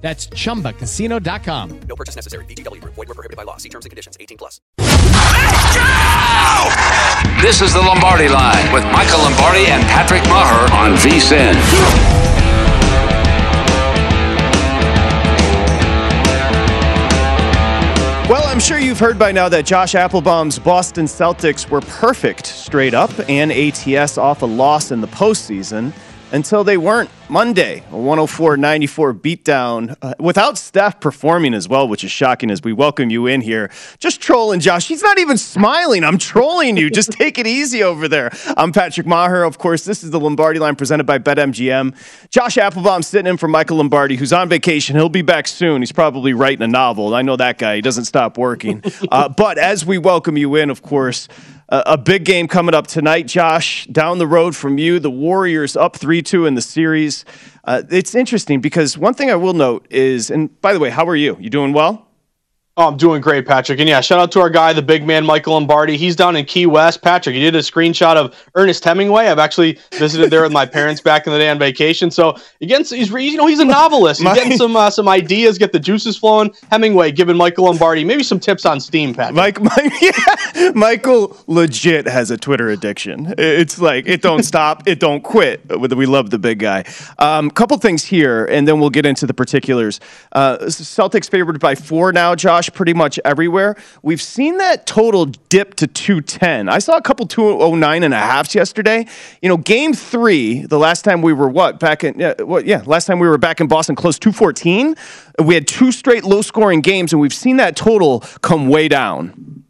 That's chumbacasino.com. No purchase necessary. VGW Group. Void were prohibited by law. See terms and conditions. 18 plus. This is the Lombardi Line with Michael Lombardi and Patrick Maher on VSIN. Well, I'm sure you've heard by now that Josh Appelbaum's Boston Celtics were perfect straight up and ATS off a loss in the postseason until they weren't Monday, a 104 94 beatdown uh, without Steph performing as well, which is shocking as we welcome you in here. Just trolling Josh. He's not even smiling. I'm trolling you. Just take it easy over there. I'm Patrick Maher. Of course, this is the Lombardi line presented by BetMGM. Josh Appelbaum sitting in for Michael Lombardi, who's on vacation. He'll be back soon. He's probably writing a novel. I know that guy. He doesn't stop working. Uh, but as we welcome you in, of course, a big game coming up tonight, Josh. Down the road from you, the Warriors up 3 2 in the series. Uh, it's interesting because one thing I will note is, and by the way, how are you? You doing well? Oh, I'm doing great, Patrick. And yeah, shout out to our guy, the big man, Michael Lombardi. He's down in Key West. Patrick, he did a screenshot of Ernest Hemingway. I've actually visited there with my parents back in the day on vacation. So again, he's you know he's a novelist. He's getting some uh, some ideas, get the juices flowing. Hemingway giving Michael Lombardi maybe some tips on Steam, Patrick. Mike, Mike yeah, Michael legit has a Twitter addiction. It's like it don't stop, it don't quit. We love the big guy. Um, couple things here, and then we'll get into the particulars. Uh, Celtics favored by four now, Josh pretty much everywhere. We've seen that total dip to 210. I saw a couple 209 and a halfs yesterday. You know, game three, the last time we were what? Back in, uh, what, yeah, last time we were back in Boston, close 214. We had two straight low scoring games, and we've seen that total come way down.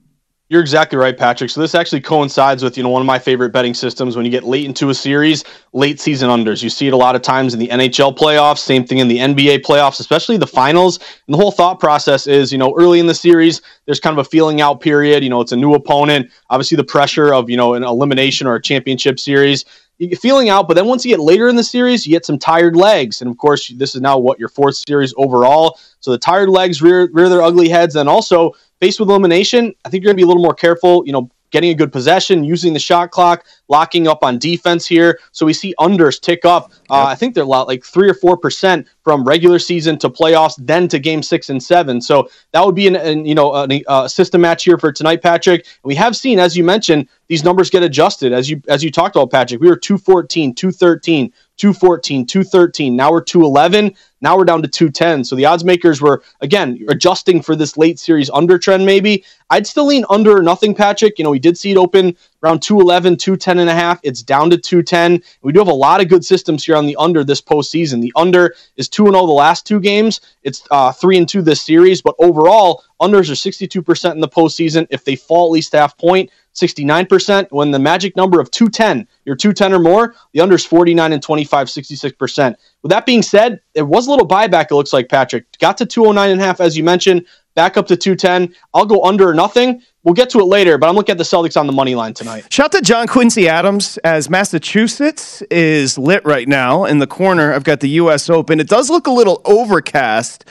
You're exactly right, Patrick. So this actually coincides with you know one of my favorite betting systems. When you get late into a series, late season unders. You see it a lot of times in the NHL playoffs. Same thing in the NBA playoffs, especially the finals. And the whole thought process is you know early in the series, there's kind of a feeling out period. You know, it's a new opponent. Obviously, the pressure of you know an elimination or a championship series. You get feeling out, but then once you get later in the series, you get some tired legs. And of course, this is now what your fourth series overall. So the tired legs rear rear their ugly heads, and also faced with elimination, I think you're going to be a little more careful, you know, getting a good possession, using the shot clock, locking up on defense here. So we see unders tick up. Uh, I think they're a lot like three or four percent from regular season to playoffs, then to game six and seven. So that would be an, an you know a, a system match here for tonight, Patrick. We have seen, as you mentioned, these numbers get adjusted as you as you talked about, Patrick. We were 214, 213, 214, 213. Now we're 211. Now we're down to 210. So the odds makers were, again, adjusting for this late series under trend, maybe. I'd still lean under nothing, Patrick. You know, we did see it open around 211, 210 and a half. It's down to 210. We do have a lot of good systems here on the under this postseason. The under is 2 0 the last two games. It's uh, 3 and 2 this series. But overall, unders are 62% in the postseason. If they fall at least half point, 69%. When the magic number of 210, you're 210 or more, the under's 49 and 25, 66%. With that being said, it was a little buyback, it looks like, Patrick. Got to 209 and a half, as you mentioned, back up to 210. I'll go under or nothing. We'll get to it later, but I'm looking at the Celtics on the money line tonight. Shout to John Quincy Adams as Massachusetts is lit right now. In the corner, I've got the U.S. Open. It does look a little overcast.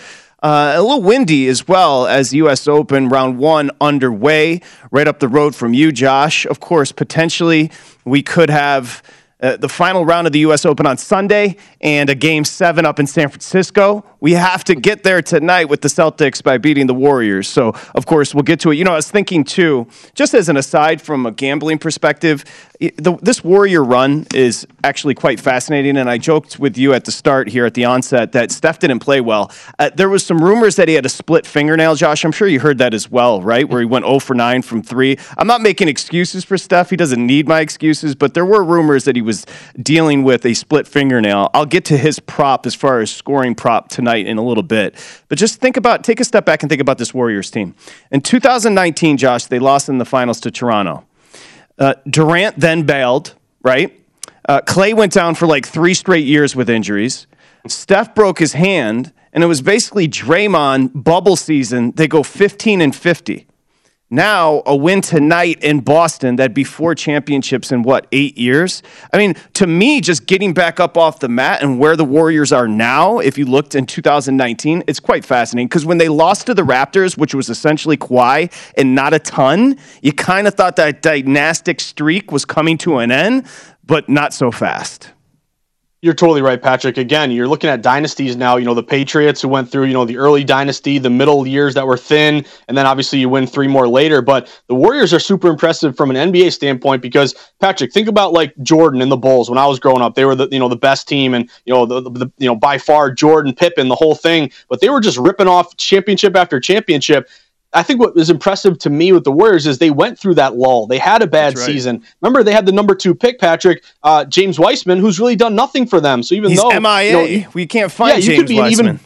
Uh, a little windy as well as U.S. Open round one underway, right up the road from you, Josh. Of course, potentially we could have uh, the final round of the U.S. Open on Sunday and a game seven up in San Francisco. We have to get there tonight with the Celtics by beating the Warriors. So, of course, we'll get to it. You know, I was thinking too, just as an aside from a gambling perspective, the, this Warrior run is actually quite fascinating. And I joked with you at the start here at the onset that Steph didn't play well. Uh, there was some rumors that he had a split fingernail, Josh. I'm sure you heard that as well, right? Where he went 0 for 9 from three. I'm not making excuses for Steph. He doesn't need my excuses, but there were rumors that he was dealing with a split fingernail. I'll get to his prop as far as scoring prop tonight in a little bit. But just think about, take a step back and think about this Warriors team. In 2019, Josh, they lost in the finals to Toronto. Uh, Durant then bailed, right? Uh, Clay went down for like three straight years with injuries. Steph broke his hand, and it was basically Draymond bubble season. They go 15 and 50. Now, a win tonight in Boston that before championships in what, eight years? I mean, to me, just getting back up off the mat and where the Warriors are now, if you looked in 2019, it's quite fascinating because when they lost to the Raptors, which was essentially Kawhi and not a ton, you kind of thought that dynastic streak was coming to an end, but not so fast. You're totally right, Patrick. Again, you're looking at dynasties now. You know, the Patriots who went through, you know, the early dynasty, the middle years that were thin, and then obviously you win three more later. But the Warriors are super impressive from an NBA standpoint because, Patrick, think about like Jordan and the Bulls when I was growing up. They were the, you know, the best team and, you know, the, the you know, by far Jordan, Pippen, the whole thing. But they were just ripping off championship after championship. I think what was impressive to me with the Warriors is they went through that lull. They had a bad right. season. Remember, they had the number two pick, Patrick uh, James Wiseman, who's really done nothing for them. So even He's though MIA, you know, we can't find yeah, James you could be Wiseman. Even,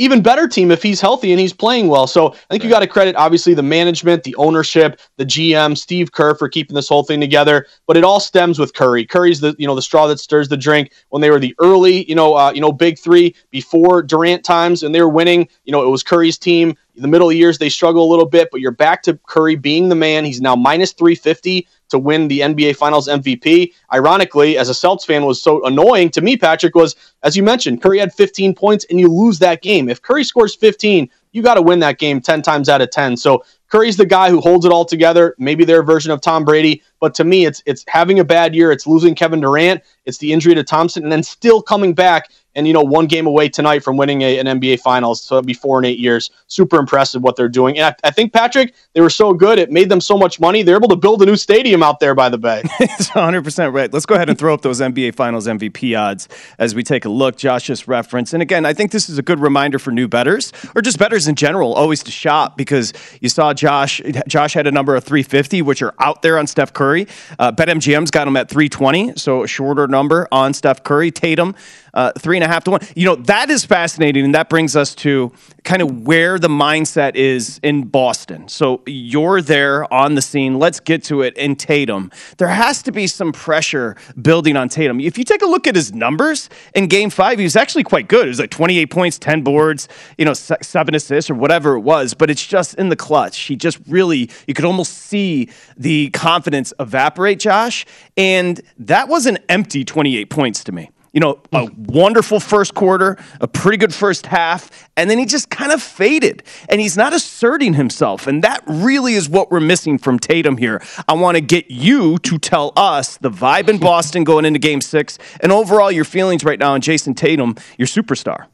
even better team if he's healthy and he's playing well. So I think right. you got to credit obviously the management, the ownership, the GM, Steve Kerr for keeping this whole thing together. But it all stems with Curry. Curry's the you know the straw that stirs the drink. When they were the early you know uh, you know big three before Durant times and they were winning, you know it was Curry's team. In the middle years they struggle a little bit, but you're back to Curry being the man. He's now minus 350 to win the NBA Finals MVP. Ironically, as a Celtics fan, was so annoying to me, Patrick, was as you mentioned, Curry had 15 points and you lose that game. If Curry scores 15, you got to win that game 10 times out of 10. So Curry's the guy who holds it all together. Maybe their version of Tom Brady, but to me, it's it's having a bad year. It's losing Kevin Durant. It's the injury to Thompson, and then still coming back and you know one game away tonight from winning a, an NBA Finals. So it'll be four and eight years. Super impressive what they're doing, and I, I, think Patrick, they were so good it made them so much money. They're able to build a new stadium out there by the bay. it's 100 percent right. Let's go ahead and throw up those NBA Finals MVP odds as we take a look. Josh just reference, and again, I think this is a good reminder for new betters or just betters in general, always to shop because you saw Josh. Josh had a number of 350, which are out there on Steph Curry. Uh, BetMGM's got him at 320, so a shorter number on Steph Curry. Tatum uh, three and a half to one. You know, that is fascinating. And that brings us to kind of where the mindset is in Boston. So you're there on the scene. Let's get to it in Tatum. There has to be some pressure building on Tatum. If you take a look at his numbers in game five, he was actually quite good. It was like 28 points, 10 boards, you know, seven assists or whatever it was. But it's just in the clutch. He just really, you could almost see the confidence evaporate, Josh. And that was an empty 28 points to me you know, a wonderful first quarter, a pretty good first half, and then he just kind of faded. And he's not asserting himself. And that really is what we're missing from Tatum here. I want to get you to tell us the vibe in Boston going into game six and overall your feelings right now on Jayson Tatum, your superstar.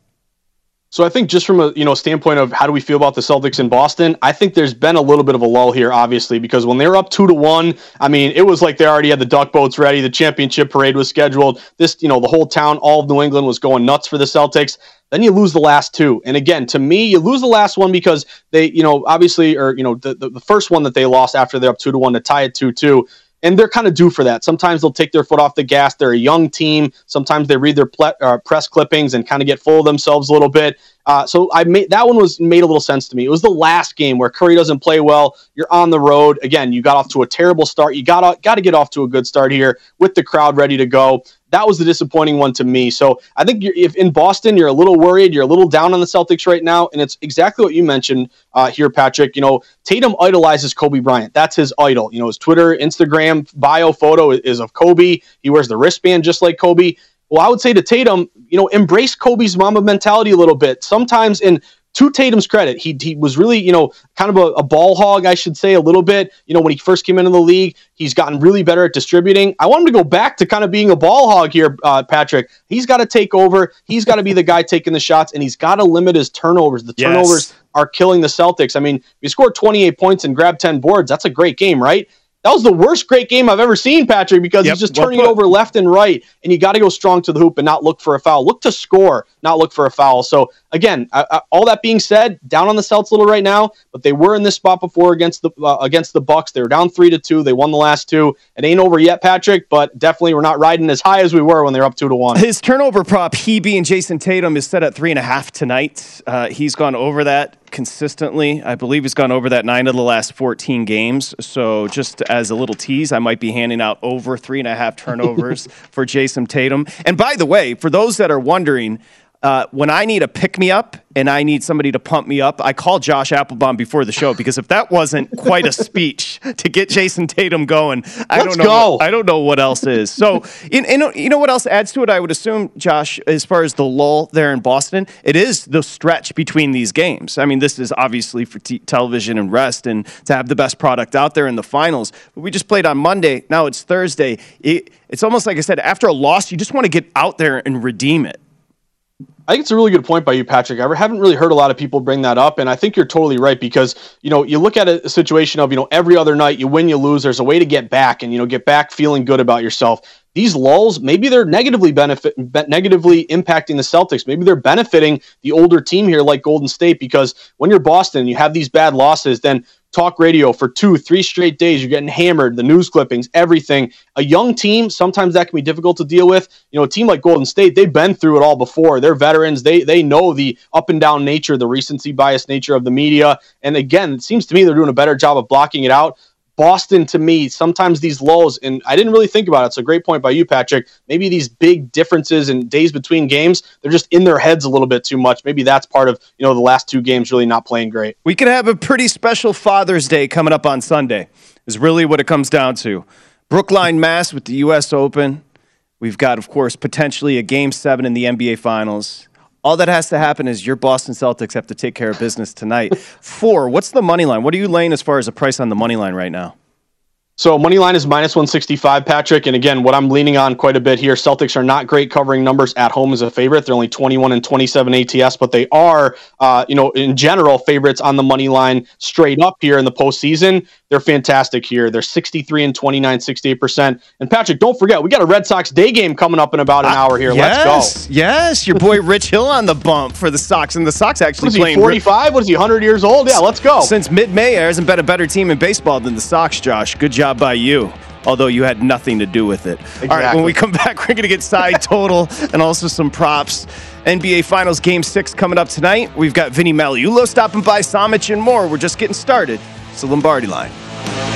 So I think just from a you know standpoint of how do we feel about the Celtics in Boston, I think there's been a little bit of a lull here, obviously, because when they were up two to one, I mean, it was like they already had the duck boats ready. The championship parade was scheduled. This, you know, the whole town, all of New England was going nuts for the Celtics. Then you lose the last two. And again, to me, you lose the last one because they, you know, obviously, or, you know, the, the, the first one that they lost after they're up two to one to tie it 2 2 and they're kind of due for that. Sometimes they'll take their foot off the gas. They're a young team. Sometimes they read their ple- uh, press clippings and kind of get full of themselves a little bit. Uh, so I made that one was made a little sense to me. It was the last game where Curry doesn't play well. You're on the road again. You got off to a terrible start. You got got to get off to a good start here with the crowd ready to go that was the disappointing one to me. So I think if in Boston you're a little worried, you're a little down on the Celtics right now, and it's exactly what you mentioned uh, here, Patrick. You know, Tatum idolizes Kobe Bryant. That's his idol. You know, his Twitter, Instagram bio photo is of Kobe. He wears the wristband just like Kobe. Well, I would say to Tatum, you know, embrace Kobe's Mamba mentality a little bit. Sometimes, in to Tatum's credit, he, he was really, you know, kind of a, a, ball hog, I should say, a little bit. You know, when he first came into the league, he's gotten really better at distributing. I want him to go back to kind of being a ball hog here, uh, Patrick. He's got to take over. He's got to be the guy taking the shots, and he's got to limit his turnovers. The turnovers yes. are killing the Celtics. I mean, if he scored 28 points and grabbed 10 boards. That's a great game, right? That was the worst great game I've ever seen, Patrick, because yep, he's just turning it over left and right, and you got to go strong to the hoop and not look for a foul. Look to score, not look for a foul. So again, I, I, all that being said, down on the Celts a little right now, but they were in this spot before against the uh, against the Bucks. They were down three to two. They won the last two. It ain't over yet, Patrick, but definitely we're not riding as high as we were when they were up two to one. His turnover prop, he being Jayson Tatum, is set at three and a half tonight. Uh, he's gone over that consistently. I believe he's gone over that nine of the last 14 games. So, just as a little tease, I might be handing out over three and a half turnovers for Jayson Tatum. And by the way, for those that are wondering, uh, when I need a pick me up and I need somebody to pump me up, I call Josh Appelbaum before the show because if that wasn't quite a speech to get Jayson Tatum going, I Let's don't know. Go. What, I don't know what else is. So, in, in, you know what else adds to it? I would assume, Josh, as far as the lull there in Boston, it is the stretch between these games. I mean, this is obviously for t- television and rest and to have the best product out there in the finals. But we just played on Monday. Now it's Thursday. It, it's almost like I said, after a loss, you just want to get out there and redeem it. I think it's a really good point by you, Patrick. I haven't really heard a lot of people bring that up, and I think you're totally right because you know you look at a, situation of you know every other night you win, you lose. There's a way to get back, and you know get back feeling good about yourself. These lulls, maybe they're negatively benefit negatively impacting the Celtics. Maybe they're benefiting the older team here, like Golden State, because when you're Boston, and you have these bad losses, then talk radio for two, three straight days. You're getting hammered, the news clippings, everything. A young team, sometimes that can be difficult to deal with. You know, a team like Golden State, they've been through it all before. They're veterans. They they know the up and down nature, the recency bias nature of the media. And again, it seems to me they're doing a better job of blocking it out. Boston to me, sometimes these lows, and I didn't really think about it. It's a great point by you, Patrick. Maybe these big differences in days between games, they're just in their heads a little bit too much. Maybe that's part of, you know, the last two games really not playing great. We could have a pretty special Father's Day coming up on Sunday, is really what it comes down to. Brookline, Mass with the U.S. Open. We've got, of course, potentially a game seven in the NBA Finals. All that has to happen is your Boston Celtics have to take care of business tonight. Four, what's the money line? What are you laying as far as a price on the money line right now? So money line is minus 165, Patrick. And again, what I'm leaning on quite a bit here, Celtics are not great covering numbers at home as a favorite. They're only 21 and 27 ATS, but they are, uh, you know, in general, favorites on the money line straight up here in the postseason. They're fantastic here. They're 63 and 29, 68%. And Patrick, don't forget, we got a Red Sox day game coming up in about an uh, hour here. Yes, Let's go. Yes, your boy Rich Hill on the bump for the Sox. And the Sox actually what playing. 45? What is he, 100 years old? Yeah, let's go. Since mid May, there hasn't been a better team in baseball than the Sox, Josh. Good job by you although you had nothing to do with it. Exactly. All right, when we come back, we're going to get side total and also some props. NBA Finals Game 6 coming up tonight. We've got Vinny Magliulo stopping by, Samich, and more. We're just getting started. It's the Lombardi line.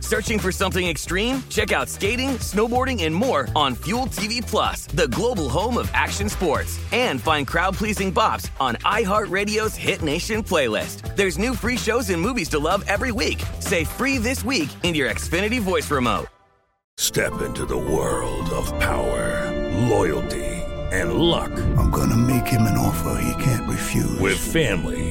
Searching for something extreme? Check out skating, snowboarding, and more on Fuel TV Plus, the global home of action sports. And find crowd-pleasing bops on iHeartRadio's Hit Nation playlist. There's new free shows and movies to love every week. Say free this week in your Xfinity voice remote. Step into the world of power, loyalty, and luck. I'm gonna make him an offer he can't refuse. With family,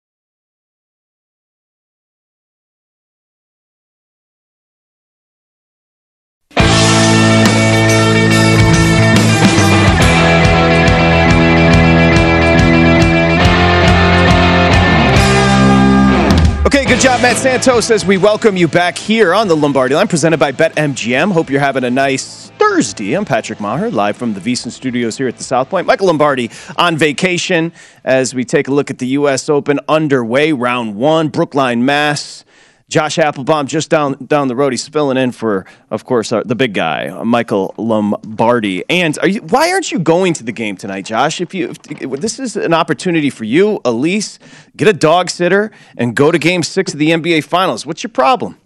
Okay, good job, Matt Santos, as we welcome you back here on the Lombardi line, presented by BetMGM. Hope you're having a nice Thursday. I'm Patrick Maher, live from the VSiN studios here at the South Point. Michael Lombardi on vacation as we take a look at the U.S. Open underway, round one, Brookline, Mass. Josh Appelbaum just down down the road. He's filling in for, of course, our, the big guy, Michael Lombardi. And are you, why aren't you going to the game tonight, Josh? If you, if, this is an opportunity for you, Elise, get a dog sitter and go to Game Six of the NBA Finals. What's your problem?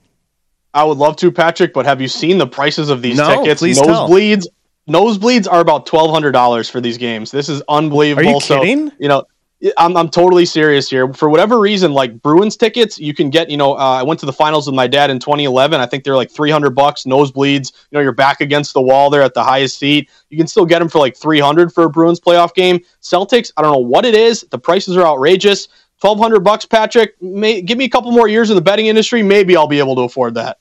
I would love to, Patrick, but have you seen the prices of these No, tickets? please tell. Nosebleeds. Nosebleeds are about twelve hundred dollars for these games. This is unbelievable. Are you So, kidding? you know, I'm I'm totally serious here. For whatever reason, like Bruins tickets, you can get. You know, uh, I went to the finals with my dad in 2011. I think they're like 300 bucks. Nosebleeds. You know, you're back against the wall there at the highest seat. You can still get them for like 300 for a Bruins playoff game. Celtics, I don't know what it is. The prices are outrageous. 1200 bucks, Patrick. May, give me a couple more years in the betting industry. Maybe I'll be able to afford that.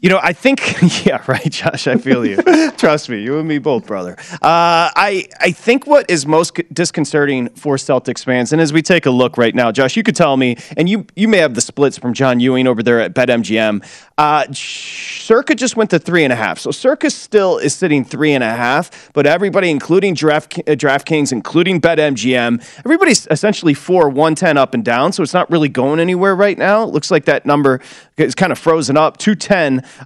You know, I think, yeah, right, Josh. I feel you. Trust me, you and me both, brother. Uh, I I think what is most disconcerting for Celtics fans, and as we take a look right now, Josh, you could tell me, and you you may have the splits from John Ewing over there at BetMGM. Uh, Circa just went to three and a half, so Circa still is sitting three and a half, but everybody, including Draft uh, DraftKings, including BetMGM, everybody's essentially four one ten up and down, so it's not really going anywhere right now. It looks like that number is kind of frozen up, two ten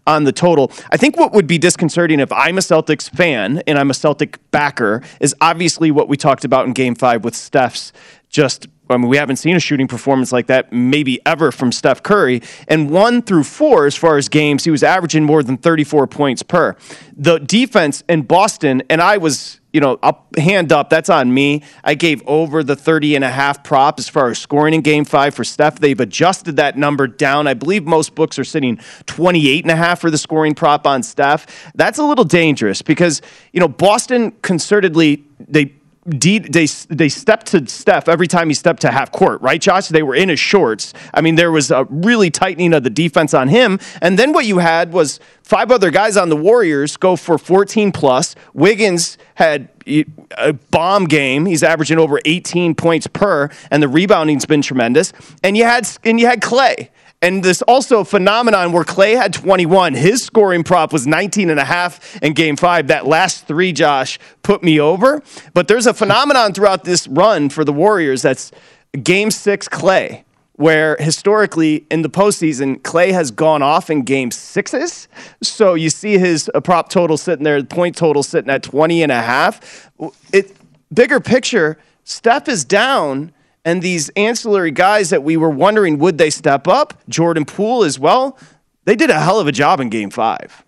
on the total. I think what would be disconcerting if I'm a Celtics fan and I'm a Celtic backer is obviously what we talked about in Game Five with Steph's just. I mean, we haven't seen a shooting performance like that maybe ever from Steph Curry. And one through four, as far as games, he was averaging more than 34 points per. The defense in Boston, and I was, you know, up, hand up, that's on me. I gave over the 30 and a half prop as far as scoring in game five for Steph. They've adjusted that number down. I believe most books are sitting 28 and a half for the scoring prop on Steph. That's a little dangerous because, you know, Boston concertedly, they They they stepped to Steph every time he stepped to half court, right, Josh? They were in his shorts. I mean, there was a really tightening of the defense on him. And then what you had was five other guys on the Warriors go for 14 plus. Wiggins had a bomb game. He's averaging over 18 points per, and the rebounding's been tremendous. And you had and you had Clay. And this also phenomenon where Clay had 21. His scoring prop was 19 and a half in game five. That last three, Josh, put me over. But there's a phenomenon throughout this run for the Warriors that's game six Clay, where historically in the postseason, Clay has gone off in game sixes. So you see his uh, prop total sitting there, point total sitting at 20 and a half. It, bigger picture, Steph is down and these ancillary guys that we were wondering would they step up, Jordan Poole as well, they did a hell of a job in game five.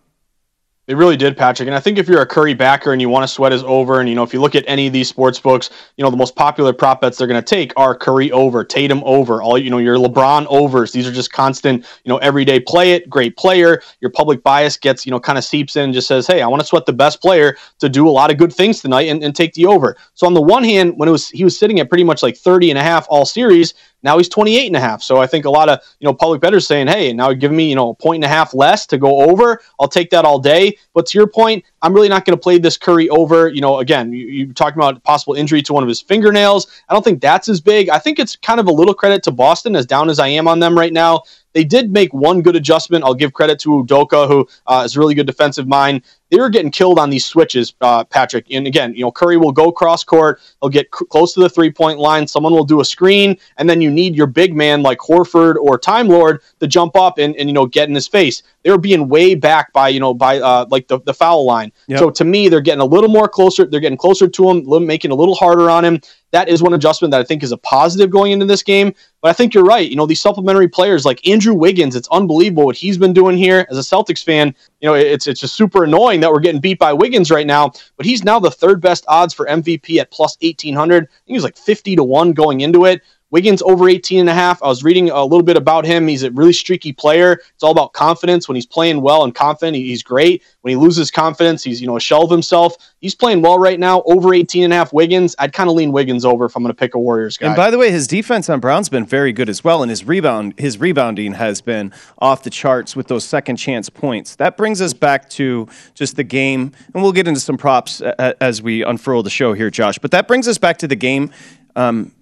They really did, Patrick. And I think if you're a Curry backer and you want to sweat his over, and you know, if you look at any of these sports books, you know, the most popular prop bets they're going to take are Curry over, Tatum over, all you know, your LeBron overs. These are just constant, you know, everyday play it, great player. Your public bias gets, you know, kind of seeps in and just says, hey, I want to sweat the best player to do a lot of good things tonight and, and take the over. So on the one hand, when it was he was sitting at pretty much like 30 and a half all series, now he's 28 and a half. So I think a lot of, you know, public bettors saying, hey, now give me, you know, a point and a half less to go over. I'll take that all day. But to your point, I'm really not going to play this Curry over. You know, again, you, you talking about possible injury to one of his fingernails. I don't think that's as big. I think it's kind of a little credit to Boston, as down as I am on them right now. They did make one good adjustment. I'll give credit to Udoka, who uh, is a really good defensive mind. They were getting killed on these switches, uh, Patrick. And again, you know, Curry will go cross court. He'll get c- close to the three point line. Someone will do a screen, and then you need your big man like Horford or Time Lord to jump up and, and you know get in his face. They were being way back by you know by uh, like the, the foul line. Yep. So to me, they're getting a little more closer. They're getting closer to him, making a little harder on him. That is one adjustment that I think is a positive going into this game. But I think you're right. You know, these supplementary players like Andrew Wiggins, it's unbelievable what he's been doing here. As a Celtics fan, you know, it's it's just super annoying that we're getting beat by Wiggins right now. But he's now the third best odds for MVP at plus 1800. I think he was like 50 to 1 going into it. Wiggins over 18 and a half. I was reading a little bit about him. He's a really streaky player. It's all about confidence. When he's playing well and confident, he's great. When he loses confidence, he's, you know, a shell of himself. He's playing well right now. Over 18 and a half Wiggins. I'd kind of lean Wiggins over if I'm going to pick a Warriors guy. And by the way, his defense on Brown's been very good as well, and his rebound his rebounding has been off the charts with those second chance points. That brings us back to just the game, and we'll get into some props as we unfurl the show here, Josh. But that brings us back to the game. Um,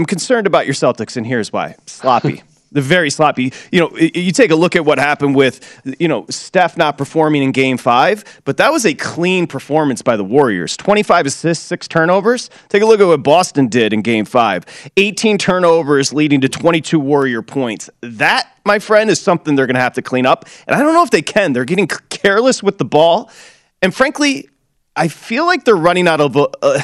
I'm concerned about your Celtics, and here's why: sloppy. The very sloppy. You know, you take a look at what happened with, you know, Steph not performing in game five, but that was a clean performance by the Warriors. 25 assists, six turnovers. Take a look at what Boston did in game five 18 turnovers leading to 22 Warrior points. That, my friend, is something they're going to have to clean up. And I don't know if they can. They're getting careless with the ball. And frankly, I feel like they're running out of, uh,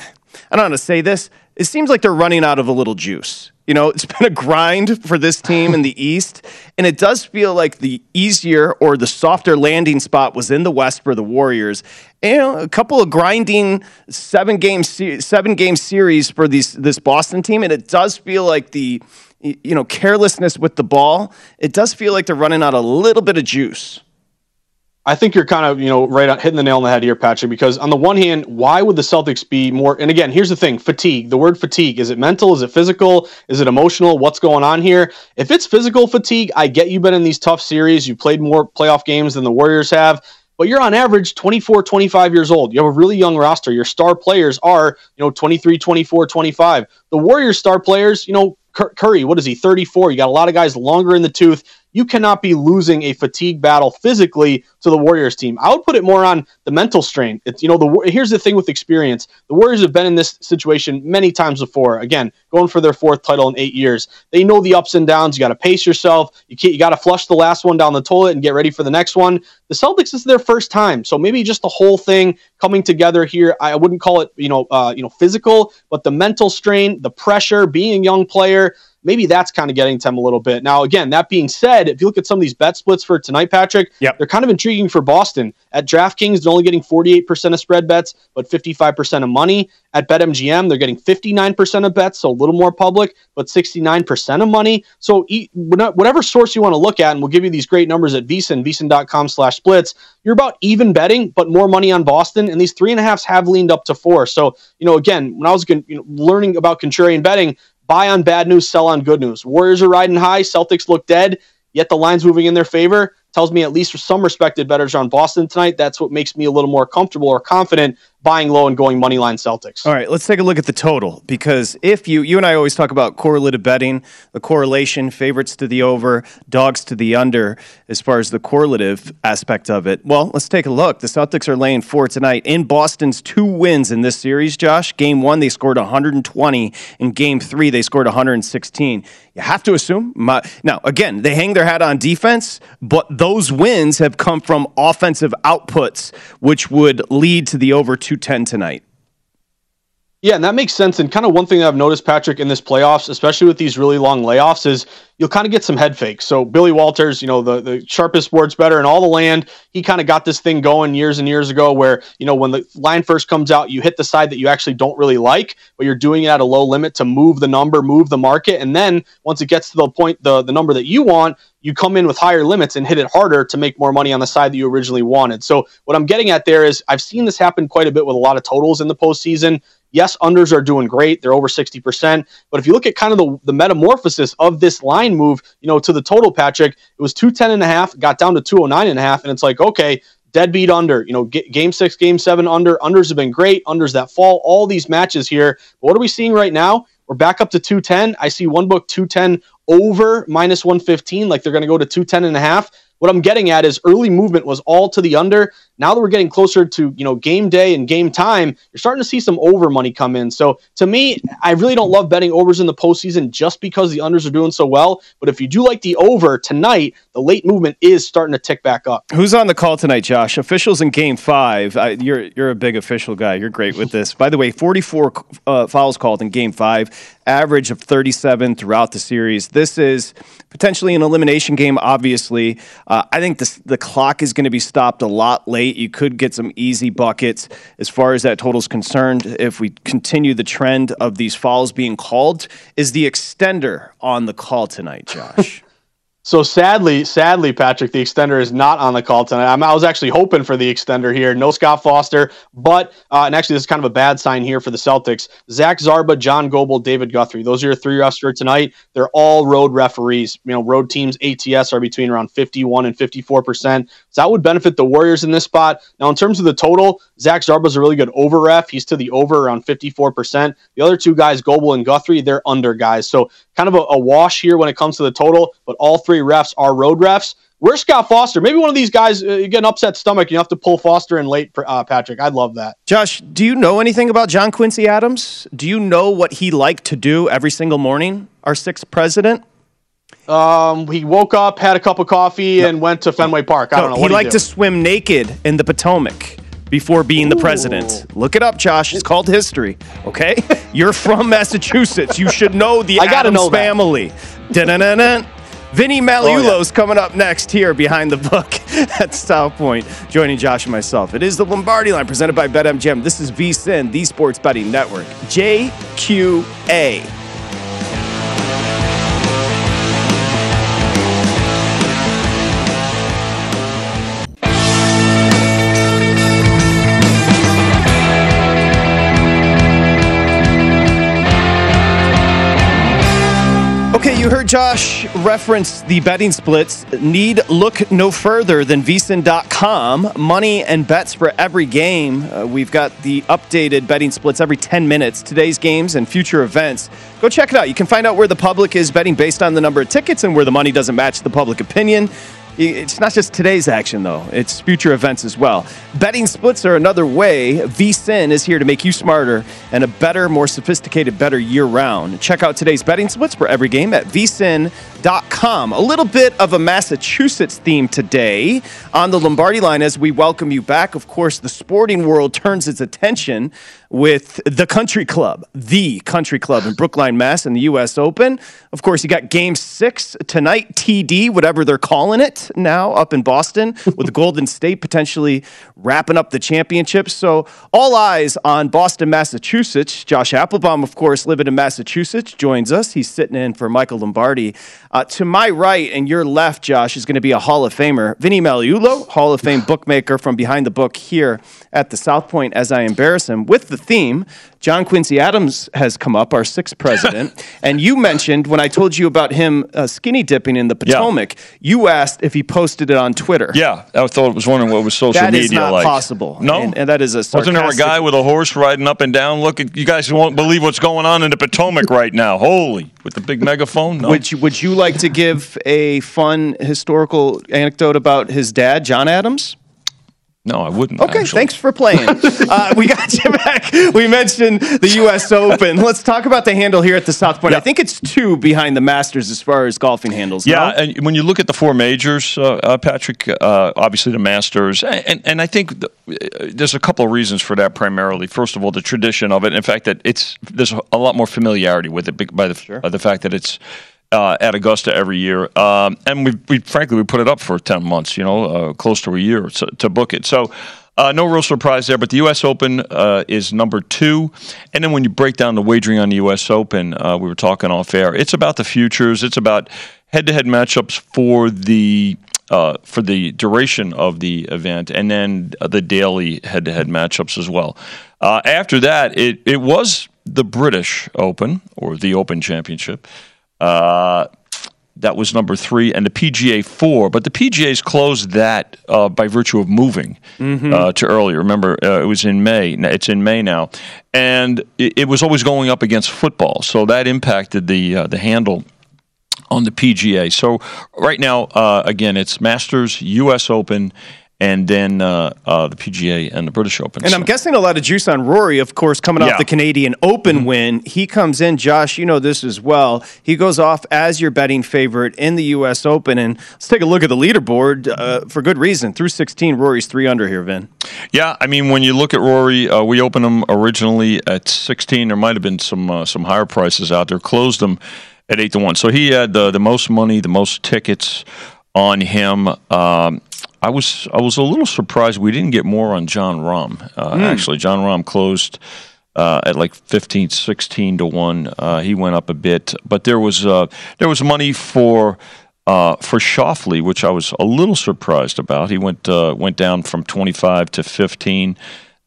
I don't know how to say this. It seems like they're running out of a little juice. You know, it's been a grind for this team in the East, and it does feel like the easier or the softer landing spot was in the West for the Warriors. And, a couple of grinding seven game seven game series for these this Boston team, and it does feel like the you know carelessness with the ball. It does feel like they're running out a little bit of juice. I think you're kind of, you know, right on hitting the nail on the head here, Patrick, because on the one hand, why would the Celtics be more and again, here's the thing, fatigue. The word fatigue, is it mental? Is it physical? Is it emotional? What's going on here? If it's physical fatigue, I get you've been in these tough series, you played more playoff games than the Warriors have, but you're on average 24, 25 years old. You have a really young roster. Your star players are, you know, 23, 24, 25. The Warriors star players, you know, Curry, what is he, 34? You got a lot of guys longer in the tooth. You cannot be losing a fatigue battle physically to the Warriors team. I would put it more on the mental strain. It's you know the here's the thing with experience. The Warriors have been in this situation many times before. Again, going for their fourth title in eight years. They know the ups and downs. You got to pace yourself. You can't, you got to flush the last one down the toilet and get ready for the next one. The Celtics this is their first time, so maybe just the whole thing coming together here. I wouldn't call it you know uh, you know physical, but the mental strain, the pressure, being a young player maybe that's kind of getting to them a little bit. Now, again, that being said, if you look at some of these bet splits for tonight, Patrick, Yep. they're kind of intriguing for Boston. At DraftKings, they're only getting 48% of spread bets, but 55% of money. At BetMGM, they're getting 59% of bets, so a little more public, but 69% of money. So whatever source you want to look at, and we'll give you these great numbers at VSiN, VSiN.com slash splits, you're about even betting, but more money on Boston. And these three and a halfs have leaned up to four. So, you know, again, when I was you know, learning about contrarian betting, buy on bad news, sell on good news. Warriors are riding high, Celtics look dead, yet the line's moving in their favor. Tells me at least for some respected bettors on Boston tonight. That's what makes me a little more comfortable or confident buying low and going money line Celtics. All right, let's take a look at the total because if you you and I always talk about correlative betting, the correlation favorites to the over, dogs to the under as far as the correlative aspect of it. Well, let's take a look. The Celtics are laying 4 tonight in Boston's two wins in this series, Josh. Game 1 they scored 120, in game 3 they scored 116. You have to assume my, now again, they hang their hat on defense, but those wins have come from offensive outputs which would lead to the over 210 tonight. Yeah, and that makes sense. And kind of one thing that I've noticed, Patrick, in this playoffs, especially with these really long layoffs, is you'll kind of get some head fakes. So Billy Walters, you know, the, the sharpest sports better in all the land, he kind of got this thing going years and years ago where, you know, when the line first comes out, you hit the side that you actually don't really like, but you're doing it at a low limit to move the number, move the market. And then once it gets to the point, the, the number that you want, you come in with higher limits and hit it harder to make more money on the side that you originally wanted. So what I'm getting at there is I've seen this happen quite a bit with a lot of totals in the postseason. Yes, unders are doing great. They're over 60%. But if you look at kind of the, the metamorphosis of this line move, you know, to the total, Patrick, it was 210 and a half, got down to 209 and a half. And it's like, okay, deadbeat under, you know, game six, game seven under. Unders have been great. Unders that fall, all these matches here. But what are we seeing right now? We're back up to 210. I see one book 210 over minus 115, like they're going to go to 210 and a half. What I'm getting at is early movement was all to the under. Now that we're getting closer to you know game day and game time, you're starting to see some over money come in. So to me, I really don't love betting overs in the postseason just because the unders are doing so well. But if you do like the over tonight, the late movement is starting to tick back up. Who's on the call tonight, Josh? Officials in Game Five. Uh, you're you're a big official guy. You're great with this. By the way, 44 uh, fouls called in Game Five, average of 37 throughout the series. This is potentially an elimination game. Obviously, uh, I think the clock is going to be stopped a lot late. You could get some easy buckets as far as that total is concerned. If we continue the trend of these fouls being called, is the extender on the call tonight, Josh? So sadly, sadly, Patrick, the extender is not on the call tonight. I'm, i was actually hoping for the extender here. No Scott Foster, but uh, and actually this is kind of a bad sign here for the Celtics. Zach Zarba, John Goble, David Guthrie. Those are your three roster tonight. They're all road referees. You know, road teams ATS are between around 51 and 54 percent. So that would benefit the Warriors in this spot. Now, in terms of the total, Zach Zarba is a really good over ref. He's to the over around 54 percent. The other two guys, Goble and Guthrie, they're under guys. So kind of a, a wash here when it comes to the total. But all three refs are road refs. Where's Scott Foster? Maybe one of these guys, uh, you get an upset stomach, you have to pull Foster in late, uh, Patrick. I'd love that. Josh, do you know anything about John Quincy Adams? Do you know what he liked to do every single morning, our sixth president? Um, he woke up, had a cup of coffee, no. and went to Fenway Park. I no, don't know. He liked to swim naked in the Potomac before being Ooh. the president. Look it up, Josh. It's called history. Okay, you're from Massachusetts. You should know the I Adams know family. Vinny Magliulo's oh, yeah. coming up next here behind the book at South Point, joining Josh and myself. It is the Lombardi line presented by BetMGM. This is VSIN, the Sports Betting Network. JQA. Josh referenced the betting splits. Need look no further than vsin.com. Money and bets for every game. Uh, we've got the updated betting splits every 10 minutes, today's games and future events. Go check it out. You can find out where the public is betting based on the number of tickets and where the money doesn't match the public opinion. It's not just today's action, though, it's future events as well. Betting splits are another way. VSIN is here to make you smarter and a better, more sophisticated, better year round. Check out today's betting splits for every game at vsin.com. A little bit of a Massachusetts theme today on the Lombardi line as we welcome you back. Of course, the sporting world turns its attention with the Country Club, the Country Club in Brookline, Mass, in the U.S. Open. Of course, you got Game Six tonight, TD, whatever they're calling it now, up in Boston, with the Golden State potentially wrapping up the championship. So, all eyes on Boston, Massachusetts. Josh Appelbaum, of course, living in Massachusetts, joins us. He's sitting in for Michael Lombardi. Uh, to my right and your left, Josh, is going to be a Hall of Famer, Vinny Magliulo, Hall of Fame bookmaker from behind the book here at the South Point. As I embarrass him with the theme, John Quincy Adams has come up, our sixth president, and you mentioned when I told you about him uh, skinny dipping in the Potomac, yeah. you asked if he posted it on Twitter. Yeah, I thought it was wondering what was social that media like. That is not like. possible. No, and, and, that is a wasn't there a guy with a horse riding up and down? Look, you guys won't believe what's going on in the Potomac right now. Holy, with the big megaphone. No. Would you, would you like to give a fun historical anecdote about his dad, John Adams? No, I wouldn't. Okay, actually. thanks for playing. uh, we got you back. We mentioned the U.S. Open. Let's talk about the handle here at the South Point. I think it's two behind the Masters as far as golfing handles. Yeah, no? and when you look at the four majors, uh, uh, Patrick, uh, obviously the Masters, and and I think th- uh, there's a couple of reasons for that. Primarily, first of all, the tradition of it, In fact that it's there's a lot more familiarity with it by the by the fact that it's. Uh, at Augusta every year, um, and we, we frankly we put it up for ten months, you know, uh, close to a year to, to book it. So uh, no real surprise there, but the U.S. Open uh, is number two. And then when you break down the wagering on the U.S. Open, uh, we were talking off air. It's about the futures. It's about head-to-head matchups for the uh, for the duration of the event, and then the daily head-to-head matchups as well. Uh, after that, it it was the British Open or the Open Championship. Uh, that was number three, and the PGA four. But the PGA's closed that uh, by virtue of moving Mhm. uh, to earlier. Remember, uh, it was in May. It's in May now, and it, it was always going up against football, so that impacted the uh, the handle on the PGA. So right now, uh, again, it's Masters, U.S. Open, and then uh, uh, the PGA and the British Open. And I'm guessing a lot of juice on Rory, of course, coming off Yeah. Mm-hmm. the Canadian Open win. He comes in, Josh, you know this as well. He goes off as your betting favorite in the U.S. Open. And let's take a look at the leaderboard uh, for good reason. Through 16, Rory's three under here, Vin. Yeah, I mean, when you look at Rory, uh, we opened him originally at 16. There might have been some uh, some higher prices out there. Closed him at eight to one. So he had uh, the most money, the most tickets on him. Um, I was I was a little surprised we didn't get more on Jon Rahm. Uh, Hmm. Actually, Jon Rahm closed. Uh, at like 15, 16 to one, uh, he went up a bit, but there was uh, there was money for uh, for Scheffler, which I was a little surprised about. He went uh, went down from twenty five to fifteen.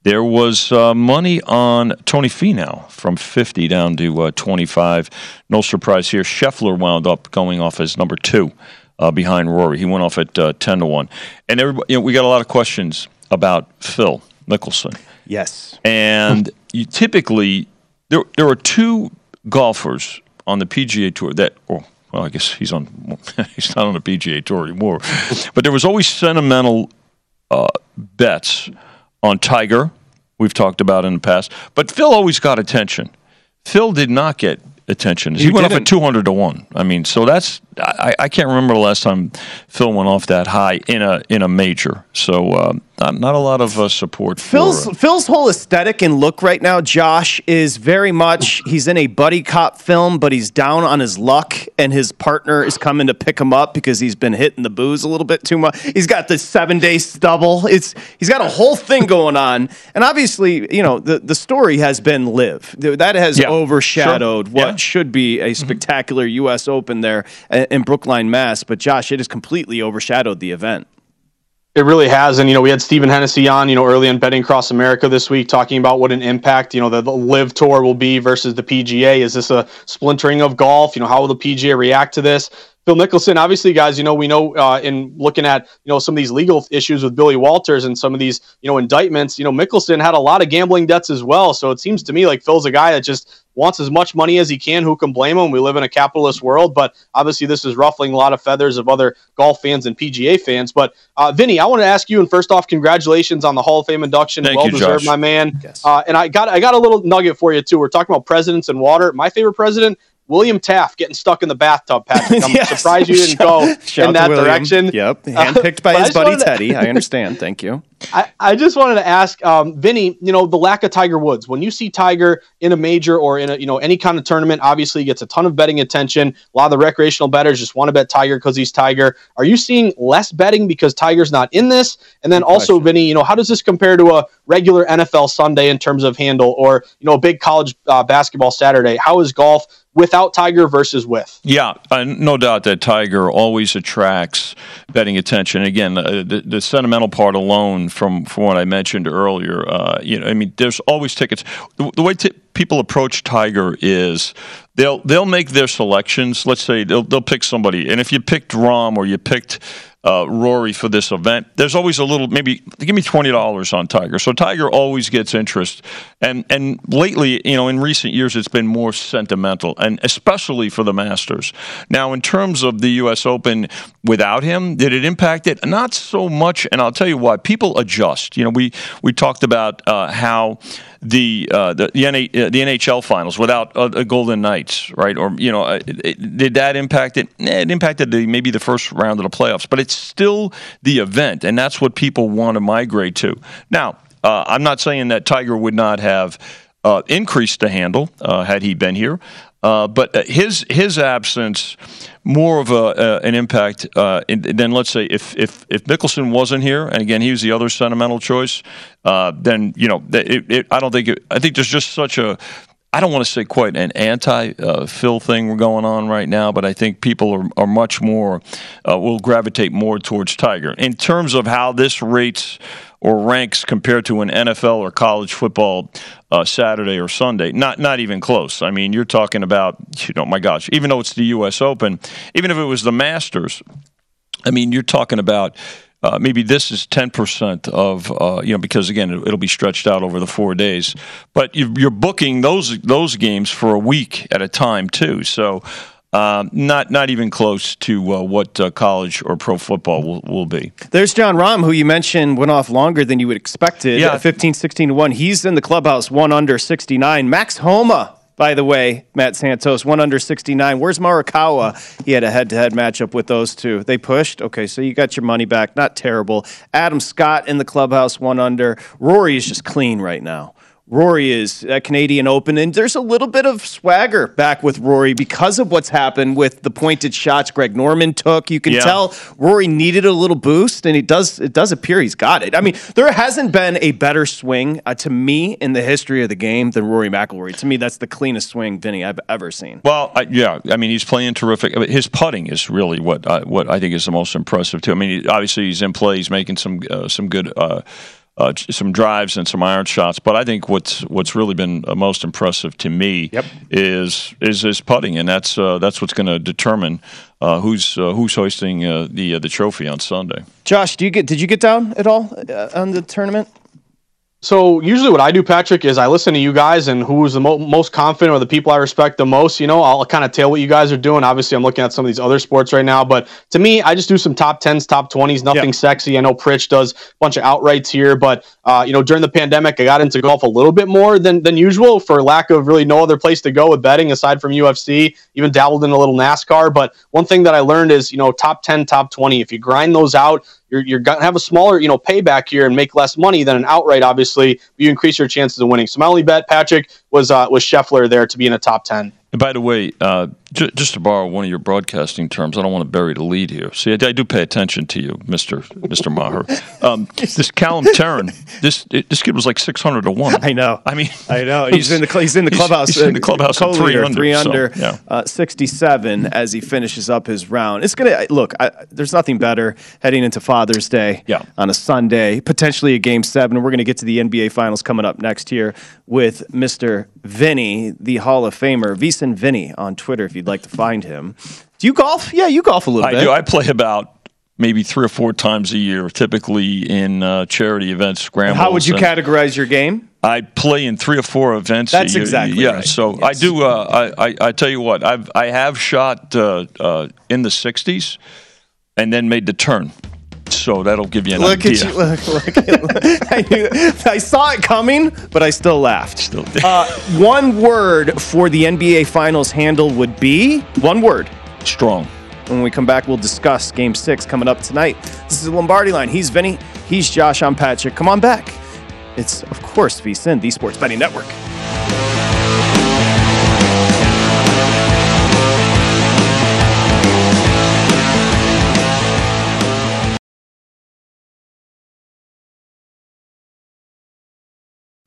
There was uh, money on Tony Finau from 50 down to uh, 25. No surprise here. Scheffler wound up going off as number two uh, behind Rory. He went off at uh, 10 to 1. And everybody, you know, we got a lot of questions about Phil Mickelson. Yes. And you typically, there, there are two golfers on the PGA Tour that, oh, well, I guess he's on, he's not on the PGA Tour anymore, but there was always sentimental uh, bets on Tiger. We've talked about in the past, but Phil always got attention. Phil did not get attention. He You went off didn't. at two hundred to one. I mean, so that's I, I can't remember the last time Phil went off that high in a in a major. So um, not, not a lot of uh, support. Phil's for, uh, Phil's whole aesthetic and look right now, Josh, is very much he's in a buddy cop film, but he's down on his luck, and his partner is coming to pick him up because he's been hitting the booze a little bit too much. He's got the seven day stubble. It's he's got a whole thing going on, and obviously, you know, the the story has been LIV that has Yeah, overshadowed sure. what Yeah. should be a spectacular U.S. Open there uh, in Brookline, Mass. But Josh, it has completely overshadowed the event. It really has, and you know, we had Stephen Hennessy on, you know, early on Betting Across America this week, talking about what an impact, you know, the, the LIV Tour will be versus the PGA. Is this a splintering of golf? You know, how will the PGA react to this? Phil Mickelson, obviously, guys, you know, we know uh, in looking at you know some of these legal issues with Billy Walters and some of these you know indictments, you know, Mickelson had a lot of gambling debts as well. So it seems to me like Phil's a guy that just wants as much money as he can. Who can blame him? We live in a capitalist world, but obviously this is ruffling a lot of feathers of other golf fans and PGA fans. But uh, Vinny, I want to ask you, and first off, congratulations on the Hall of Fame induction. Thank well you, deserved, Josh. my man. Uh, and I got I got a little nugget for you too. We're talking about presidents and water. My favorite president. William Taft getting stuck in the bathtub, Patrick. I'm Yes. surprised you didn't go Shout in that direction. Yep, handpicked by I his buddy Teddy. I understand. Thank you. I, I just wanted to ask, um, Vinny, you know, the lack of Tiger Woods. When you see Tiger in a major or in a, you know, any kind of tournament, obviously he gets a ton of betting attention. A lot of the recreational bettors just want to bet Tiger because he's Tiger. Are you seeing less betting because Tiger's not in this? And then also, Vinny, you know, how does this compare to a regular NFL Sunday in terms of handle or, you know, a big college uh, basketball Saturday? How is golf without Tiger versus with? Yeah, uh, no doubt that Tiger always attracts betting attention. Again, uh, the, the sentimental part alone, from from what I mentioned earlier, uh, you know, I mean, there's always tickets. The, the way t- people approach Tiger is they'll they'll make their selections. Let's say they'll they'll pick somebody, and if you picked Rahm or you picked uh, Rory for this event. There's always a little, maybe give me twenty dollars on Tiger. So Tiger always gets interest, and and lately, you know, in recent years, it's been more sentimental, and especially for the Masters. Now, in terms of the U.S. Open, without him, did it impact it? Not so much, and I'll tell you why. People adjust. You know, we we talked about uh, how the uh, the the, uh, the, NHL finals without uh, Golden Knights, right? Or you know, uh, it, it, did that impact it? Eh, it impacted the, maybe the first round of the playoffs, but it's still the event, and that's what people want to migrate to. Now, uh, I'm not saying that Tiger would not have uh, increased the handle had he been here. Uh, but his his absence more of a, uh, an impact uh, than let's say if if if Mickelson wasn't here, and again he was the other sentimental choice. Uh, then you know it, it, I don't think it, I think there's just such a I don't want to say quite an anti uh, Phil thing going on right now, but I think people are, are much more uh, will gravitate more towards Tiger in terms of how this rates or ranks compared to an NFL or college football uh, Saturday or Sunday. Not not even close. I mean, you're talking about you know, my gosh, even though it's the U.S. Open, even if it was the Masters, I mean, you're talking about. Uh, maybe this is 10% of, uh, you know, because again, it'll be stretched out over the four days. But you're booking those those games for a week at a time, too. So um, not not even close to uh, what uh, college or pro football will, will be. There's Jon Rahm, who you mentioned went off longer than you would expected. Yeah. 15, 16 to 1. He's in the clubhouse, one under 69. Max Homa, by the way, Matt Santos, one under 69. Where's Morikawa? He had a head to head matchup with those two. They pushed. Okay, so you got your money back. Not terrible. Adam Scott in the clubhouse, one under. Rory is just clean right now. Rory is at Canadian Open, and there's a little bit of swagger back with Rory because of what's happened with the pointed shots Greg Norman took. You can yeah. tell Rory needed a little boost, and it does it does appear he's got it. I mean, there hasn't been a better swing uh, to me in the history of the game than Rory McIlroy. To me, that's the cleanest swing Vinny I've ever seen. Well, I, yeah, I mean he's playing terrific. I his putting is really what uh, what I think is the most impressive too. I mean, obviously he's in play, he's making some uh, some good. Uh, uh, some drives and some iron shots. But I think what's what's really been uh, most impressive to me yep. is is his putting, and that's uh, that's what's going to determine uh, who's uh, who's hoisting uh, the the trophy on Sunday. Josh, do you get did you get down at all on the tournament? So usually what I do, Patrick, is I listen to you guys and who's the mo- most confident or the people I respect the most. You know, I'll kind of tail what you guys are doing. Obviously, I'm looking at some of these other sports right now, but to me, I just do some top tens, top twenties, nothing yeah. sexy. I know Pritch does a bunch of outrights here, but uh, you know, during the pandemic, I got into golf a little bit more than than usual for lack of really no other place to go with betting aside from UFC. Even dabbled in a little NASCAR, but one thing that I learned is you know top ten, top twenty. If you grind those out you're, you're going to have a smaller, you know, payback here and make less money than an outright, obviously. You increase your chances of winning. So my only bet, Patrick, was uh, was Scheffler there to be in a top 10. And by the way, uh, just to borrow one of your broadcasting terms, I don't want to bury the lead here. See, I, I do pay attention to you, Mister Mister Meagher. Um, this Callum Tarren, this this kid was like six hundred to one. I know. I mean, I know. He's in the he's in the clubhouse. He's, he's in the clubhouse uh, three under, three under, so, yeah. uh, sixty seven as he finishes up his round. It's gonna look. I, there's nothing better heading into Father's Day yeah. on a Sunday, potentially a game seven. We're gonna get to the NBA Finals coming up next year with Mister Vinny, the Hall of Famer, VSiN Vinny on Twitter if you'd like to find him. Do you golf? Yeah, you golf a little I bit. I do. I play about maybe three or four times a year, typically in uh, charity events, scrambles. How would you categorize your game? I play in three or four events. That's exactly yeah. Right. So yes. I do. Uh, I, I, I tell you what, I've I have shot uh, uh in the '60s, and then made the turn. So that'll give you an look idea. At you, look, look, look. I, knew, I, saw it coming, but I still laughed. Still uh, one word for the NBA Finals handle would be one word. Strong. When we come back, we'll discuss Game Six coming up tonight. This is the Lombardi Line. He's Vinny. He's Josh. I'm Patrick. Come on back. It's of course VSiN, the Sports Betting Network.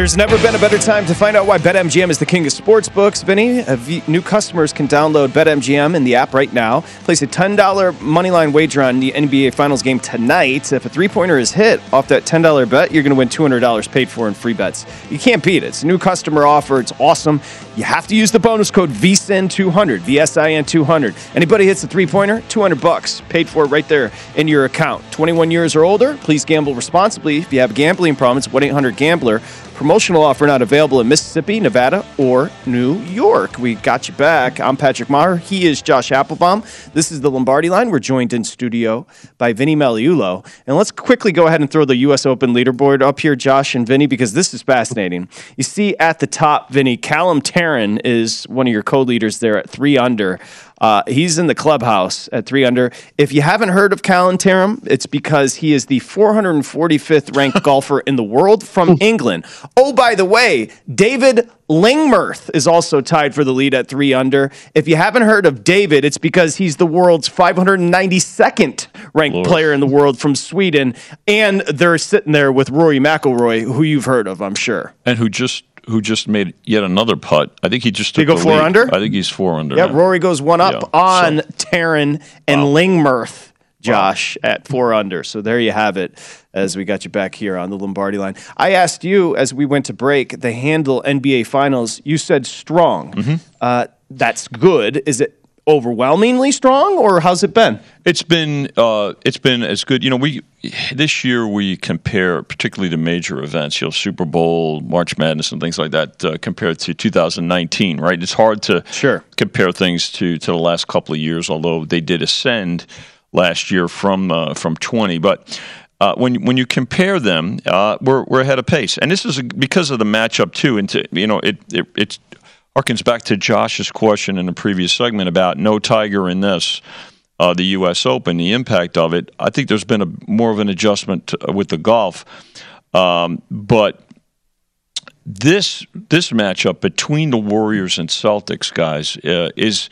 There's never been a better time to find out why BetMGM is the king of sports books. Vinny, new customers can download BetMGM in the app right now. Place a $10 moneyline wager on the NBA Finals game tonight. If a three pointer is hit off that $10 bet, you're going to win $200 paid for in free bets. You can't beat it. It's a new customer offer. It's awesome. You have to use the bonus code VSIN200, VSIN200. Anybody hits a three pointer, 200 bucks paid for right there in your account. 21 years or older, please gamble responsibly. If you have gambling problems, 1 800 Gambler. Promotional offer not available in Mississippi, Nevada, or New York. We got you back. I'm Patrick Meagher. He is Josh Appelbaum. This is the Lombardi line. We're joined in studio by Vinny Magliulo. And let's quickly go ahead and throw the U.S. Open leaderboard up here, Josh and Vinny, because this is fascinating. You see at the top, Vinny, Callum Tarren is one of your co leaders there at three under. Uh, he's in the clubhouse at three under. If you haven't heard of Callum Tarren, it's because he is the 445th ranked golfer in the world from England. Oh, by the way, David Lingmerth is also tied for the lead at three under. If you haven't heard of David, it's because he's the world's 592nd ranked player in the world from Sweden, and they're sitting there with Rory McIlroy, who you've heard of, I'm sure. and who just who just made yet another putt. I think he just Did took he go the four lead. under? I think he's four under. Yeah, now. Rory goes one up Yeah, on so- Tarren and Lingmerth, Josh, at four under. So there you have it as we got you back here on the Lombardi line. I asked you as we went to break the handle NBA Finals. You said strong. Mm-hmm. Uh, that's good. Is it overwhelmingly strong or how's it been? It's been uh, it's been as good. You know, we this year we compare particularly the major events, you know, Super Bowl, March Madness, and things like that, uh, compared to 2019. Right? It's hard to sure compare things to to the last couple of years, although they did ascend last year from uh, from 20, but. Uh, when when you compare them, uh, we're we're ahead of pace, and this is because of the matchup too. And to, you know, it it it harkens back to Josh's question in the previous segment about no Tiger in this. uh, the U.S. Open, the impact of it. I think there's been a more of an adjustment to, with the golf, um, but this this matchup between the Warriors and Celtics guys uh, is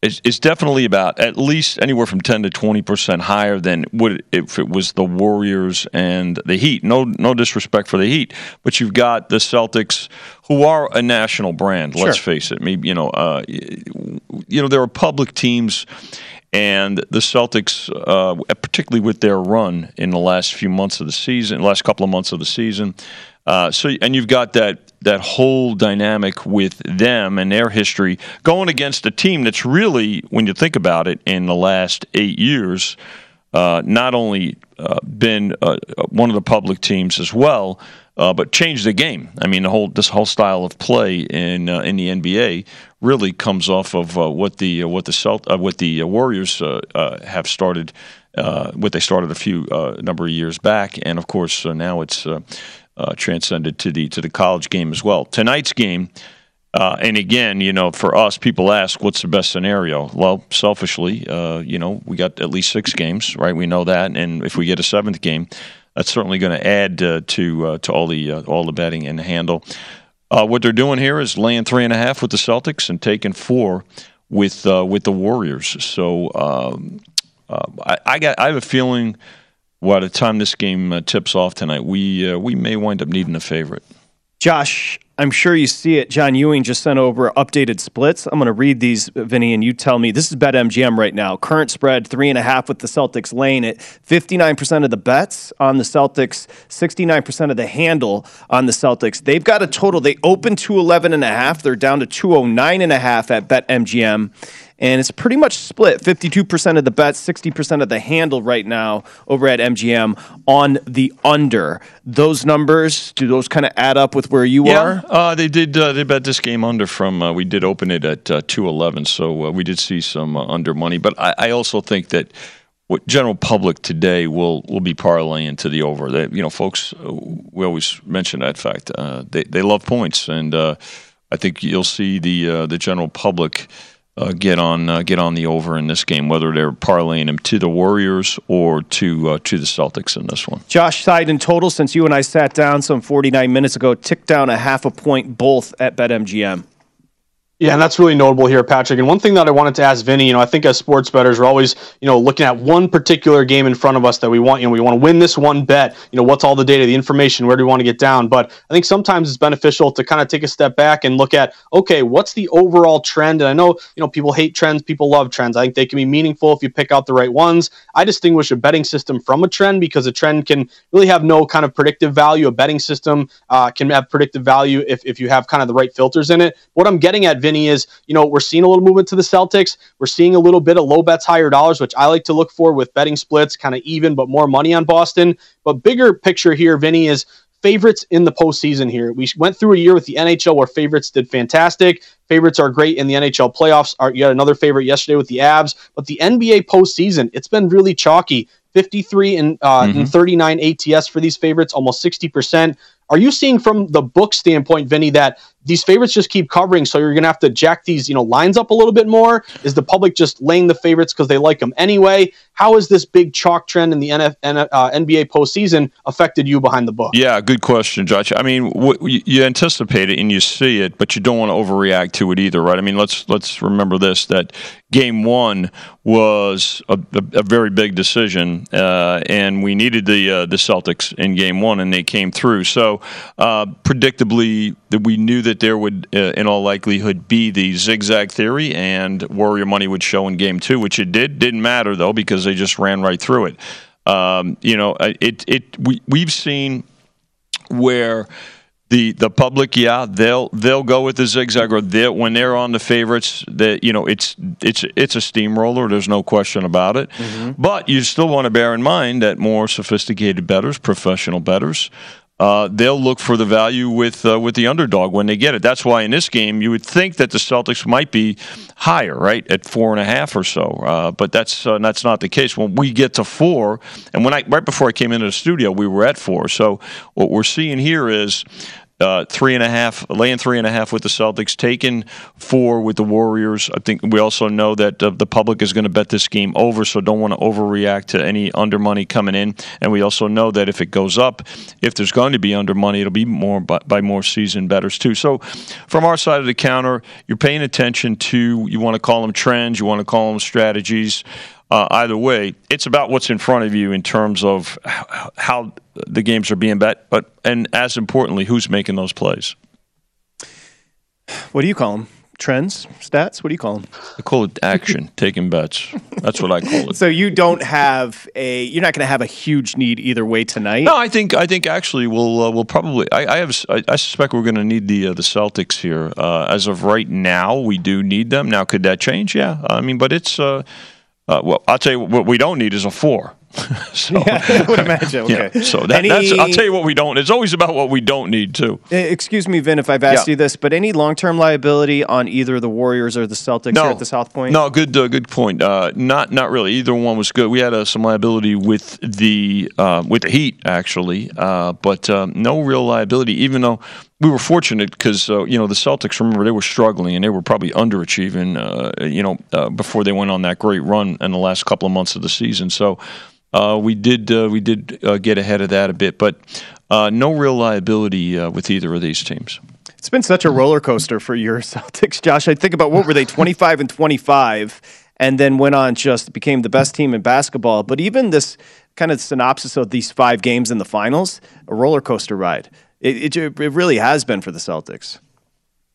is, is definitely about at least anywhere from 10 to 20 percent higher than would if it was the Warriors and the Heat. No, no disrespect for the Heat, but you've got the Celtics, who are a national brand. Let's Sure. face it. Maybe you know, uh, you know, there are public teams. And the Celtics, uh, particularly with their run in the last few months of the season, last couple of months of the season, uh, so and you've got that that whole dynamic with them and their history going against a team that's really, when you think about it, in the last eight years, uh, not only uh, been uh, one of the public teams as well, uh, but changed the game. I mean, the whole this whole style of play in uh, in the NBA really comes off of uh, what the what the Celt- what the Warriors have started. Uh, what they started a few uh, number of years back, and of course uh, now it's uh, uh, transcended to the to the college game as well. Tonight's game, uh, and again, you know, for us, people ask, "What's the best scenario?" Well, selfishly, uh, you know, we got at least six games, right? We know that, and if we get a seventh game, that's certainly going to add uh, to uh, to all the uh, all the betting and the handle. Uh, what they're doing here is laying three and a half with the Celtics and taking four with uh, with the Warriors. So um, uh, I, I got I have a feeling by the time this game uh, tips off tonight, we uh, we may wind up needing a favorite. Josh, I'm sure you see it. John Ewing just sent over updated splits. I'm going to read these, Vinny, and you tell me. This is BetMGM right now. Current spread three and a half with the Celtics laying it. 59% of the bets on the Celtics, 69% of the handle on the Celtics. They've got a total. They opened to 11 and a half. They're down to 209 and a half at BetMGM. And it's pretty much split 52% of the bets, 60% of the handle right now over at MGM on the under. Those numbers, do those kind of add up with where you are? Uh, they did. Uh, they bet this game under from. Uh, we did open it at uh, two eleven, so uh, we did see some uh, under money. But I, I also think that what general public today will will be parlaying to the over. That you know, folks, we always mention that fact. Uh, they they love points, and uh, I think you'll see the uh, the general public. Uh, get on, uh, get on the over in this game. Whether they're parlaying them to the Warriors or to uh, to the Celtics in this one. Josh, side in total, since you and I sat down some 49 minutes ago, ticked down a half a point both at BetMGM. Yeah, and that's really notable here, Patrick. And one thing that I wanted to ask Vinny, you know, I think as sports bettors, we're always, you know, looking at one particular game in front of us that we want, you know, we want to win this one bet. You know, what's all the data, the information, where do we want to get down? But I think sometimes it's beneficial to kind of take a step back and look at, okay, what's the overall trend? And I know, you know, people hate trends, people love trends. I think they can be meaningful if you pick out the right ones. I distinguish a betting system from a trend because a trend can really have no kind of predictive value. A betting system uh, can have predictive value if, if you have kind of the right filters in it. What I'm getting at, Vinny, is you know we're seeing a little movement to the Celtics. We're seeing a little bit of low bets, higher dollars, which I like to look for with betting splits, kind of even but more money on Boston. But bigger picture here, Vinny, is favorites in the postseason here. We went through a year with the NHL where favorites did fantastic. Favorites are great in the NHL playoffs. Are yet another favorite yesterday with the Avs, but the NBA postseason, it's been really chalky. 53 and, uh, Mm-hmm. and 39 ATS for these favorites, almost 60%. Are you seeing from the book standpoint, Vinny, that these favorites just keep covering, so you're going to have to jack these, you know, lines up a little bit more? Is the public just laying the favorites because they like them anyway? How has this big chalk trend in the NF, uh, NBA postseason affected you behind the book? Yeah, good question, Josh. I mean, you anticipate it and you see it, but you don't want to overreact to it either, right? I mean, let's let's remember this: that Game One was a, a, a very big decision, uh, and we needed the uh, the Celtics in Game One, and they came through. So, uh, predictably, that we knew that there would, uh, in all likelihood, be the zigzag theory, and Warrior money would show in Game Two, which it did. Didn't matter though because they just ran right through it. Um, you know, it it we we've seen where the the public, yeah, they'll they'll go with the zigzag or they when they're on the favorites. That you know, it's it's it's a steamroller. There's no question about it. But you still want to bear in mind that more sophisticated bettors, professional bettors. Uh, they'll look for the value with uh, with the underdog when they get it. That's why in this game you would think that the Celtics might be higher, right, at four and a half or so. Uh, but that's uh, that's not the case. When we get to four, and when I right before I came into the studio, we were at four. So what we're seeing here is uh, three and a half, laying three and a half with the Celtics, taking four with the Warriors. I think we also know that uh, the public is going to bet this game over, so don't want to overreact to any under money coming in. And we also know that if it goes up, if there's going to be under money, it'll be more by, by more seasoned betters too. So from our side of the counter, you're paying attention to you want to call them trends, you want to call them strategies. Uh, either way, it's about what's in front of you in terms of how the games are being bet, but and as importantly, who's making those plays. What do you call them? Trends, stats? What do you call them? I call it action, taking bets. That's what I call it. So you don't have a. You're not going to have a huge need either way tonight. No, I think I think actually we'll uh, we'll probably. I, I have I, I suspect we're going to need the uh, the Celtics here. Uh, as of right now, we do need them. Now, could that change? Yeah, I mean, but it's. Uh, uh, well, I'll tell you what we don't need is a four. so, yeah, I would imagine. Okay. Yeah, so that, Any- that's. I'll tell you what we don't. It's always about what we don't need too. Uh, Excuse me, Vin, if I've asked Yeah. you this, but any long-term liability on either the Warriors or the Celtics here at the South Point? No, good, uh, good point. Uh, not, not really. Either one was good. We had uh, some liability with the uh, with the Heat actually, uh, but um, no real liability. Even though we were fortunate because uh, you know the Celtics. Remember, they were struggling and they were probably underachieving. Uh, you know, uh, before they went on that great run in the last couple of months of the season. So. Uh, we did uh, we did uh, get ahead of that a bit, but no real liability with either of these teams. It's been such a roller coaster for your Celtics, Josh. I think about what were they, 25 and 25, and then went on just became the best team in basketball. But even this kind of synopsis of these five games in the finals, a roller coaster ride. It, it, it really has been for the Celtics.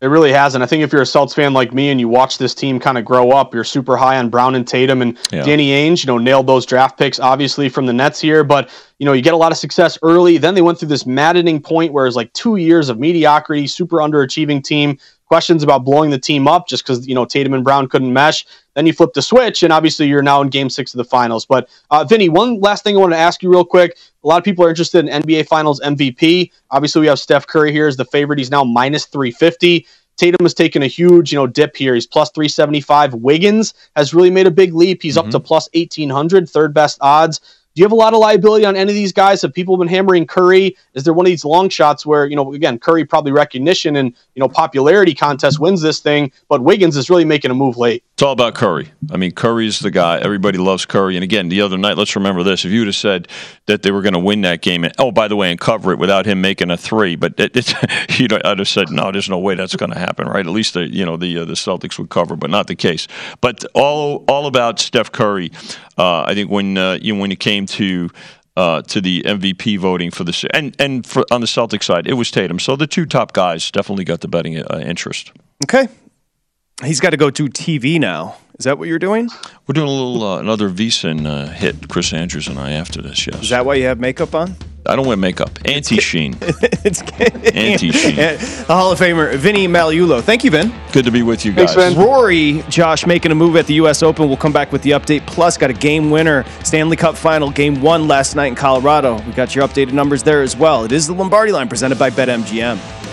It really has. And I think if you're a Celtics fan like me and you watch this team kind of grow up, you're super high on Brown and Tatum and Yeah. Danny Ainge, you know, nailed those draft picks obviously from the Nets here. But, you know, you get a lot of success early. Then they went through this maddening point where it's like two years of mediocrity, super underachieving team, questions about blowing the team up just because, you know, Tatum and Brown couldn't mesh. Then you flip the switch, and obviously you're now in game six of the finals. But, uh, Vinny, one last thing I want to ask you real quick. A lot of people are interested in NBA Finals MVP. Obviously, we have Steph Curry here as the favorite. He's now minus 350. Tatum has taken a huge, you know, dip here. He's plus 375. Wiggins has really made a big leap. He's up to plus 1800, third best odds. Do you have a lot of liability on any of these guys? Have people been hammering Curry? Is there one of these long shots where, you know, again, Curry probably recognition and, you know, popularity contest wins this thing, but Wiggins is really making a move late? It's all about Curry. I mean, Curry's the guy. Everybody loves Curry. And again, the other night, let's remember this: if you would have said that they were going to win that game, and oh, by the way, and cover it without him making a three, but it, it's, you know, I'd have said, no, there's no way that's going to happen, right? At least the you know the uh, the Celtics would cover, but not the case. But all all about Steph Curry. Uh, I think when uh, you know, when it came to uh, to the MVP voting for the and and for, on the Celtic side, it was Tatum. So the two top guys definitely got the betting uh, interest. Okay. He's got to go to TV now. Is that what you're doing? We're doing a little uh, another VSIN uh, hit, Chris Andrews and I after this. Yes. Is that why you have makeup on? I don't wear makeup. Anti sheen. it's Anti sheen. the Hall of Famer Vinny Magliulo. Thank you, Vin. Good to be with you guys. Rory, Josh making a move at the U.S. Open. We'll come back with the update. Plus, got a game winner, Stanley Cup final, game one last night in Colorado. We got your updated numbers there as well. It is the Lombardi line presented by BetMGM.